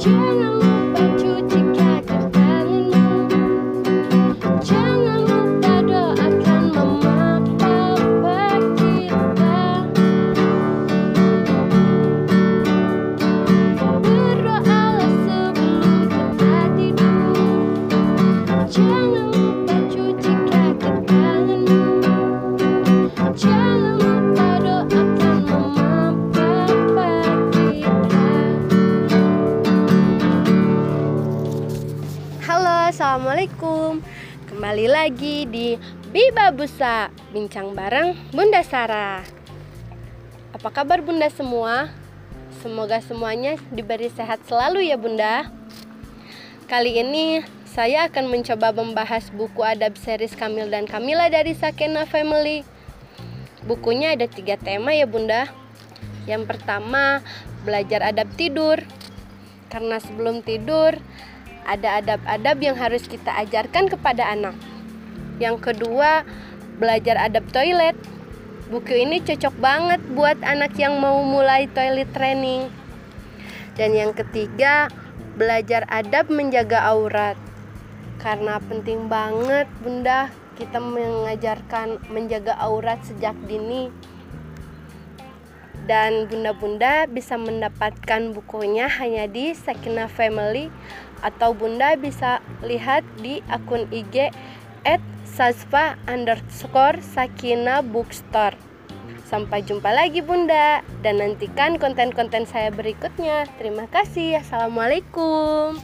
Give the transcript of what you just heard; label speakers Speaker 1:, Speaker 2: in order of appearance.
Speaker 1: Watching Assalamualaikum. Kembali lagi di Biba Busa Bincang bareng Bunda Sarah. Apa kabar Bunda semua? Semoga semuanya diberi sehat selalu ya Bunda. Kali ini saya akan mencoba membahas buku adab series Kamil dan Kamila dari Sakena Family. Bukunya ada tiga tema ya Bunda. Yang pertama, belajar adab tidur. Karena sebelum tidur, ada adab-adab yang harus kita ajarkan kepada anak. Yang kedua, belajar adab toilet. Buku ini cocok banget buat anak yang mau mulai toilet training. Dan yang ketiga, belajar adab menjaga aurat. Karena penting banget, Bunda, kita mengajarkan menjaga aurat sejak dini dan bunda-bunda bisa mendapatkan bukunya hanya di Sakina Family atau bunda bisa lihat di akun IG at saspa underscore sakina bookstore Sampai jumpa lagi bunda dan nantikan konten-konten saya berikutnya. Terima kasih. Assalamualaikum.